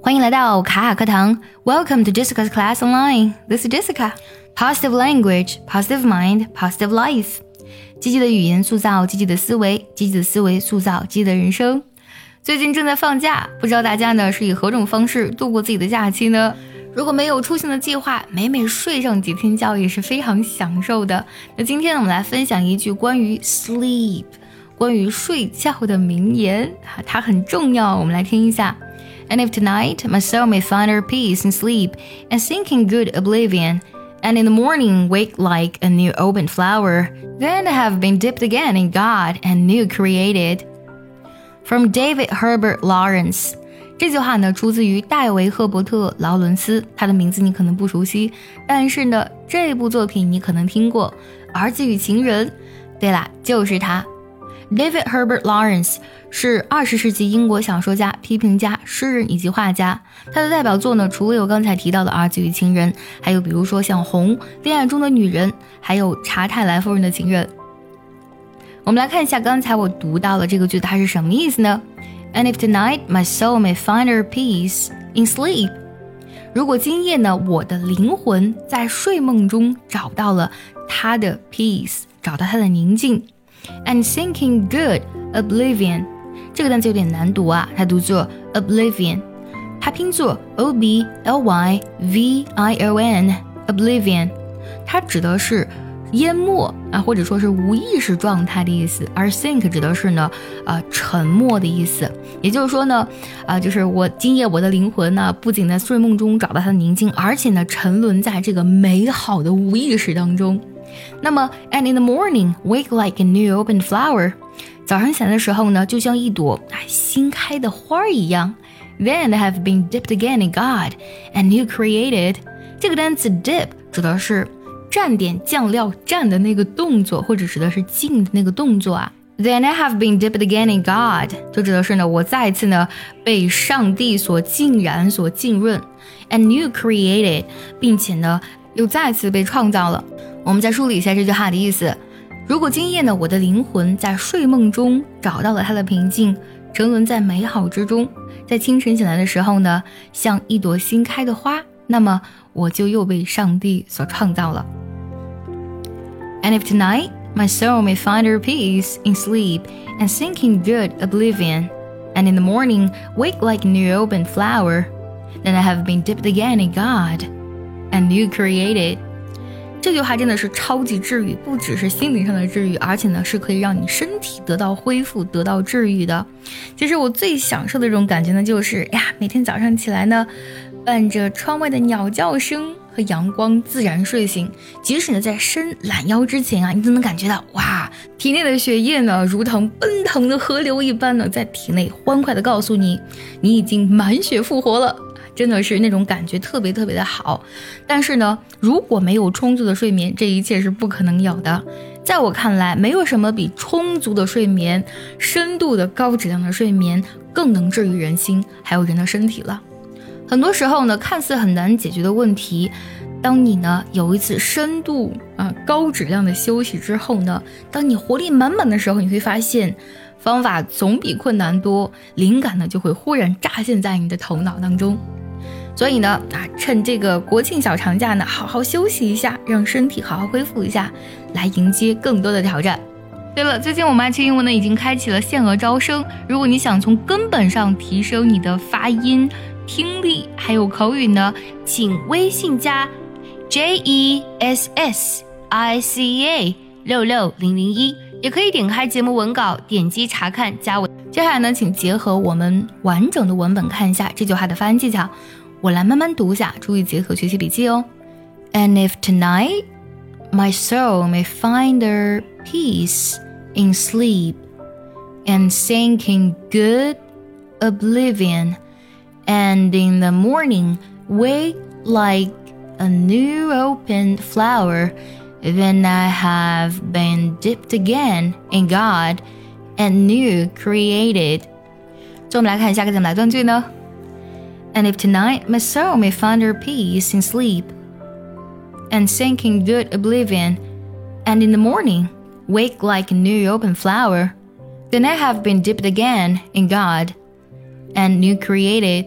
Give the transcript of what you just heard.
欢迎来到卡卡课堂，Welcome to Jessica's Class Online. This is Jessica. Positive language, positive mind, positive life. 积极的语言塑造积极的思维，积极的思维塑造积极的人生。最近正在放假，不知道大家呢是以何种方式度过自己的假期呢？如果没有出行的计划，美美睡上几天觉也是非常享受的。那今天呢，我们来分享一句关于 sleep，关于睡觉的名言，它很重要，我们来听一下。And if tonight my soul may find her peace in sleep and sink in good oblivion, and in the morning wake like a new opened flower, then I have been dipped again in God and new created. From David Herbert Lawrence，这句话呢出自于戴维·赫伯特·劳伦斯，他的名字你可能不熟悉，但是呢这部作品你可能听过，《儿子与情人》。对啦，就是他。 David Herbert Lawrence 是二十世纪英国小说家、批评家、诗人以及画家。他的代表作呢，除了有刚才提到的《儿子与情人》，还有比如说像《红》《恋爱中的女人》，还有《查泰莱夫人的情人》。我们来看一下刚才我读到的这个句子，它是什么意思呢？And if tonight my soul may find her peace in sleep，如果今夜呢，我的灵魂在睡梦中找到了它的 peace，找到它的宁静。And thinking good oblivion，这个单词有点难读啊，它读作 oblivion，它拼作 o b l y v i o n，oblivion，它指的是淹没啊，或者说是无意识状态的意思，而 think 指的是呢，呃，沉默的意思。也就是说呢，啊，就是我今夜我的灵魂呢，不仅在睡梦中找到它的宁静，而且呢，沉沦在这个美好的无意识当中。那么，and in the morning wake like a new opened flower，早上醒来的时候呢，就像一朵哎新开的花儿一样。Then have been dipped again in God and new created。这个单词 dip 指的是蘸点酱料蘸的那个动作，或者指的是浸的那个动作啊。Then I have been dipped again in God，就指的是呢，我再一次呢被上帝所浸染、所浸润，and new created，并且呢又再次被创造了。 我们再梳理一下这句话的意思：如果今夜呢，我的灵魂在睡梦中找到了它的平静，沉沦在美好之中，在清晨醒来的时候呢，像一朵新开的花，那么我就又被上帝所创造了。And if tonight my soul may find her peace in sleep and sink in good oblivion, and in the morning wake like a new opened flower, then I have been dipped again in God and new created. 这句话真的是超级治愈，不只是心灵上的治愈，而且呢是可以让你身体得到恢复、得到治愈的。其实我最享受的这种感觉呢，就是呀，每天早上起来呢，伴着窗外的鸟叫声和阳光自然睡醒。即使呢在伸懒腰之前啊，你都能感觉到哇，体内的血液呢如同奔腾的河流一般呢，在体内欢快的告诉你，你已经满血复活了。真的是那种感觉特别特别的好，但是呢，如果没有充足的睡眠，这一切是不可能有的。在我看来，没有什么比充足的睡眠、深度的高质量的睡眠更能治愈人心，还有人的身体了。很多时候呢，看似很难解决的问题，当你呢有一次深度啊高质量的休息之后呢，当你活力满满的时候，你会发现方法总比困难多，灵感呢就会忽然乍现在你的头脑当中。所以呢，啊，趁这个国庆小长假呢，好好休息一下，让身体好好恢复一下，来迎接更多的挑战。对了，最近我们爱趣英文呢已经开启了限额招生，如果你想从根本上提升你的发音、听力还有口语呢，请微信加 J E S S I C A 六六零零一，也可以点开节目文稿，点击查看加我。接下来呢，请结合我们完整的文本看一下这句话的发音技巧。我来慢慢读一下，注意结合学习笔记哦。And if tonight my soul may find their peace in sleep and sink in good oblivion, and in the morning wake like a new opened flower, then I have been dipped again in God and new created. 最后我们来看下个怎么来断句呢 ？and if tonight my soul may find her peace in sleep, and sink in good oblivion, and in the morning wake like a new open flower, then I have been dipped again in God, and new created